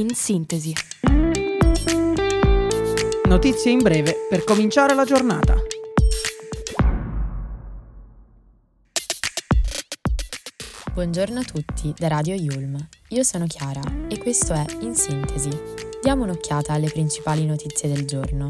in sintesi. Notizie in breve per cominciare la giornata. Buongiorno a tutti da Radio Yulm. Io sono Chiara e questo è In Sintesi. Diamo un'occhiata alle principali notizie del giorno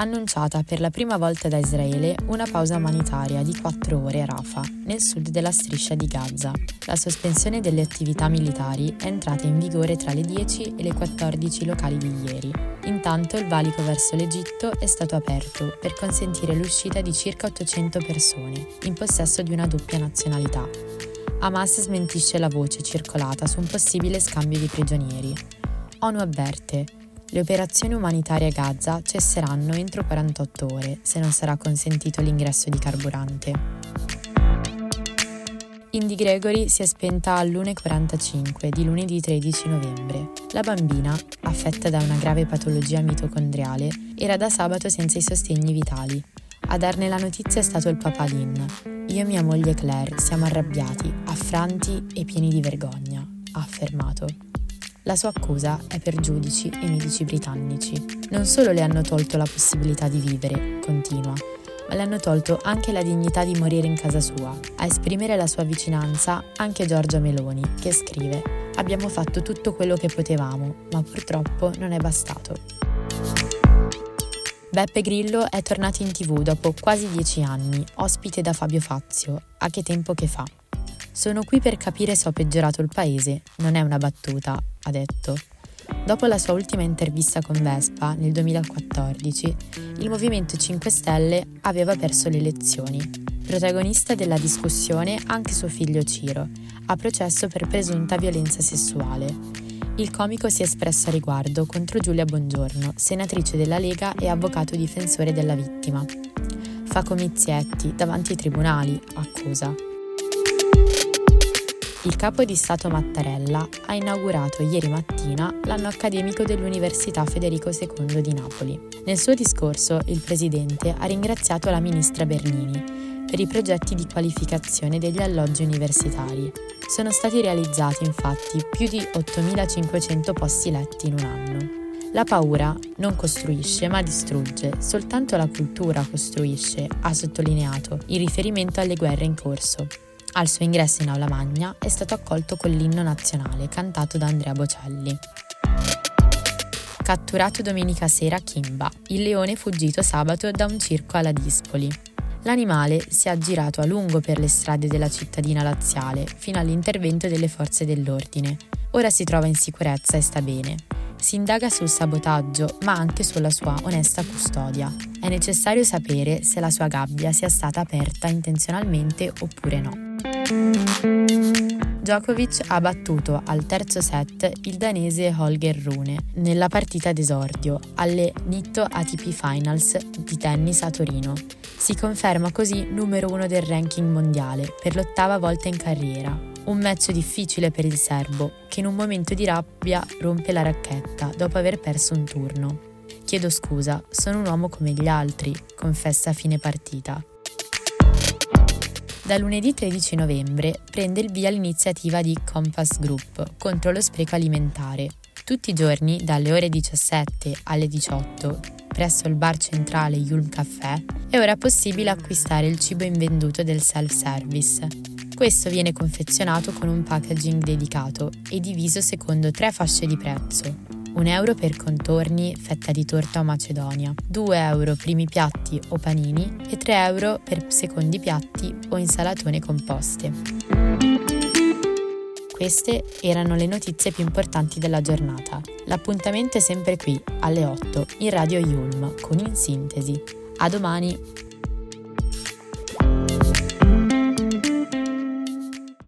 annunciata per la prima volta da Israele una pausa umanitaria di 4 ore a Rafah, nel sud della striscia di Gaza. La sospensione delle attività militari è entrata in vigore tra le 10 e le 14 locali di ieri. Intanto il valico verso l'Egitto è stato aperto per consentire l'uscita di circa 800 persone, in possesso di una doppia nazionalità. Hamas smentisce la voce circolata su un possibile scambio di prigionieri. ONU avverte le operazioni umanitarie a Gaza cesseranno entro 48 ore se non sarà consentito l'ingresso di carburante. Indy Gregory si è spenta all'1.45 di lunedì 13 novembre. La bambina, affetta da una grave patologia mitocondriale, era da sabato senza i sostegni vitali. A darne la notizia è stato il papà Lynn. Io e mia moglie Claire siamo arrabbiati, affranti e pieni di vergogna, ha affermato. La sua accusa è per giudici e medici britannici. Non solo le hanno tolto la possibilità di vivere, continua, ma le hanno tolto anche la dignità di morire in casa sua. A esprimere la sua vicinanza anche Giorgia Meloni, che scrive Abbiamo fatto tutto quello che potevamo, ma purtroppo non è bastato. Beppe Grillo è tornato in tv dopo quasi dieci anni, ospite da Fabio Fazio. A che tempo che fa? Sono qui per capire se ho peggiorato il paese, non è una battuta, ha detto. Dopo la sua ultima intervista con Vespa nel 2014, il Movimento 5 Stelle aveva perso le elezioni. Protagonista della discussione anche suo figlio Ciro, a processo per presunta violenza sessuale. Il comico si è espresso a riguardo contro Giulia Bongiorno, senatrice della Lega e avvocato difensore della vittima. Fa comizietti davanti ai tribunali, accusa. Il capo di Stato Mattarella ha inaugurato ieri mattina l'anno accademico dell'Università Federico II di Napoli. Nel suo discorso il Presidente ha ringraziato la Ministra Bernini per i progetti di qualificazione degli alloggi universitari. Sono stati realizzati infatti più di 8.500 posti letti in un anno. La paura non costruisce ma distrugge, soltanto la cultura costruisce, ha sottolineato, in riferimento alle guerre in corso. Al suo ingresso in aula magna è stato accolto con l'inno nazionale cantato da Andrea Bocelli. Catturato domenica sera a Kimba, il leone fuggito sabato da un circo alla Dispoli. L'animale si è aggirato a lungo per le strade della cittadina laziale fino all'intervento delle forze dell'ordine. Ora si trova in sicurezza e sta bene. Si indaga sul sabotaggio, ma anche sulla sua onesta custodia. È necessario sapere se la sua gabbia sia stata aperta intenzionalmente oppure no. Djokovic ha battuto al terzo set il danese Holger Rune nella partita d'esordio alle Nitto ATP Finals di tennis a Torino. Si conferma così numero uno del ranking mondiale per l'ottava volta in carriera. Un match difficile per il serbo, che in un momento di rabbia rompe la racchetta dopo aver perso un turno. Chiedo scusa, sono un uomo come gli altri, confessa a fine partita. Da lunedì 13 novembre prende il via l'iniziativa di Compass Group contro lo spreco alimentare. Tutti i giorni, dalle ore 17 alle 18, presso il bar centrale Yulm Café, è ora possibile acquistare il cibo invenduto del self-service. Questo viene confezionato con un packaging dedicato e diviso secondo tre fasce di prezzo, 1 euro per contorni, fetta di torta o macedonia, 2 euro primi piatti o panini e 3 euro per secondi piatti o insalatone composte. Queste erano le notizie più importanti della giornata. L'appuntamento è sempre qui, alle 8, in Radio Yulm, con In Sintesi. A domani!